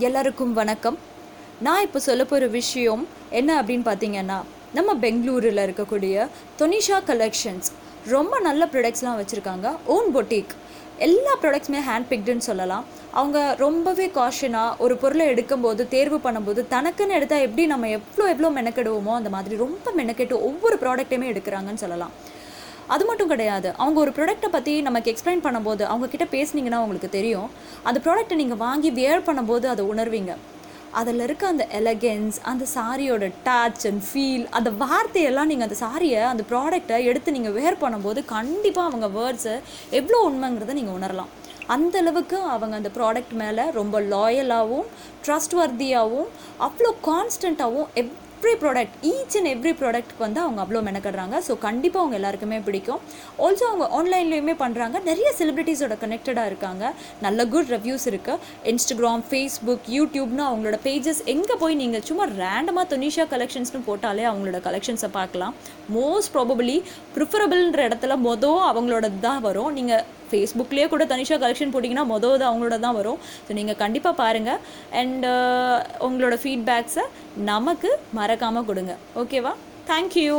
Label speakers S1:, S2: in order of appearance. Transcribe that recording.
S1: எல்லாருக்கும் வணக்கம். நான் இப்போ சொல்ல போகிற விஷயம் என்ன அப்படின்னு பார்த்தீங்கன்னா நம்ம பெங்களூரில் இருக்கக்கூடிய தொனிஷா கலெக்ஷன்ஸ் ரொம்ப நல்ல ப்ராடக்ட்ஸ்லாம் வச்சுருக்காங்க. ஓன் பொட்டிக் எல்லா ப்ராடக்ட்ஸுமே ஹேண்ட் பிக்டுன்னு சொல்லலாம். அவங்க ரொம்பவே காஷனாக ஒரு பொருளை எடுக்கும்போது தேர்வு பண்ணும்போது தனக்குன்னு எடுத்தால் எப்படி நம்ம எவ்வளோ எவ்வளோ மெனக்கெடுவோமோ அந்த மாதிரி ரொம்ப மெனக்கெட்டு ஒவ்வொரு ப்ராடக்ட்டையுமே எடுக்கிறாங்கன்னு சொல்லலாம். அது மட்டும் கிடையாது. அவங்க ஒரு ப்ராடக்ட்டை பற்றி நமக்கு எக்ஸ்பிளைன் பண்ணும்போது அவங்க கிட்ட பேசுனீங்கன்னா உங்களுக்கு தெரியும். அந்த ப்ராடக்ட்டை நீங்கள் வாங்கி வியர் பண்ணும்போது அதை உணர்வீங்க. அதில் இருக்க அந்த எலகன்ஸ் அந்த சாரியோட டச் அண்ட் ஃபீல் அந்த வார்த்தையெல்லாம் நீங்கள் அந்த சாரியை அந்த ப்ராடக்ட்டை எடுத்து நீங்கள் வேர் பண்ணும்போது கண்டிப்பாக அவங்க வேர்ட்ஸை எவ்வளோ உண்மைங்கிறத நீங்கள் உணரலாம். அந்த அளவுக்கு அவங்க அந்த ப்ராடக்ட் மேலே ரொம்ப லாயலாகவும் ட்ரஸ்ட்வர்தியாகவும் அவ்வளோ கான்ஸ்டண்ட்டாகவும் every product each and every ப்ராடக்ட்க்கு வந்து அவங்க அவ்வளோ மெனக்கடுறாங்க. ஸோ கண்டிப்பாக அவங்க எல்லாருக்குமே பிடிக்கும். ஆல்சோ அவங்க ஆன்லைன்லேயுமே பண்ணுறாங்க நிறைய செலிபிரிட்டிஸோட கனெக்டடாக இருக்காங்க. நல்ல குட் ரிவ்யூஸ் இருக்குது இன்ஸ்டாகிராம் ஃபேஸ்புக் யூடியூப்னு அவங்களோட பேஜஸ் எங்கே போய் நீங்கள் சும்மா ரேண்டமாக தொனிஷா கலெக்ஷன்ஸ்னு போட்டாலே அவங்களோட கலெக்ஷன்ஸை பார்க்கலாம். மோஸ்ட் ப்ராபபிளி ப்ரிஃபரபிள்ன்ற இடத்துல மொதல் அவங்களோட தான் வரும். நீங்கள் ஃபேஸ்புக்லேயே கூட தனிஷா கலெக்ஷன் போட்டிங்கன்னா மொதல் அவங்களோட தான் வரும் ஸோ நீங்கள் கண்டிப்பாக பாருங்கள் அண்ட் uh, உங்களோட ஃபீட்பேக்ஸை நமக்கு மறக்காமல் கொடுங்க. ஓகேவா தேங்க்யூ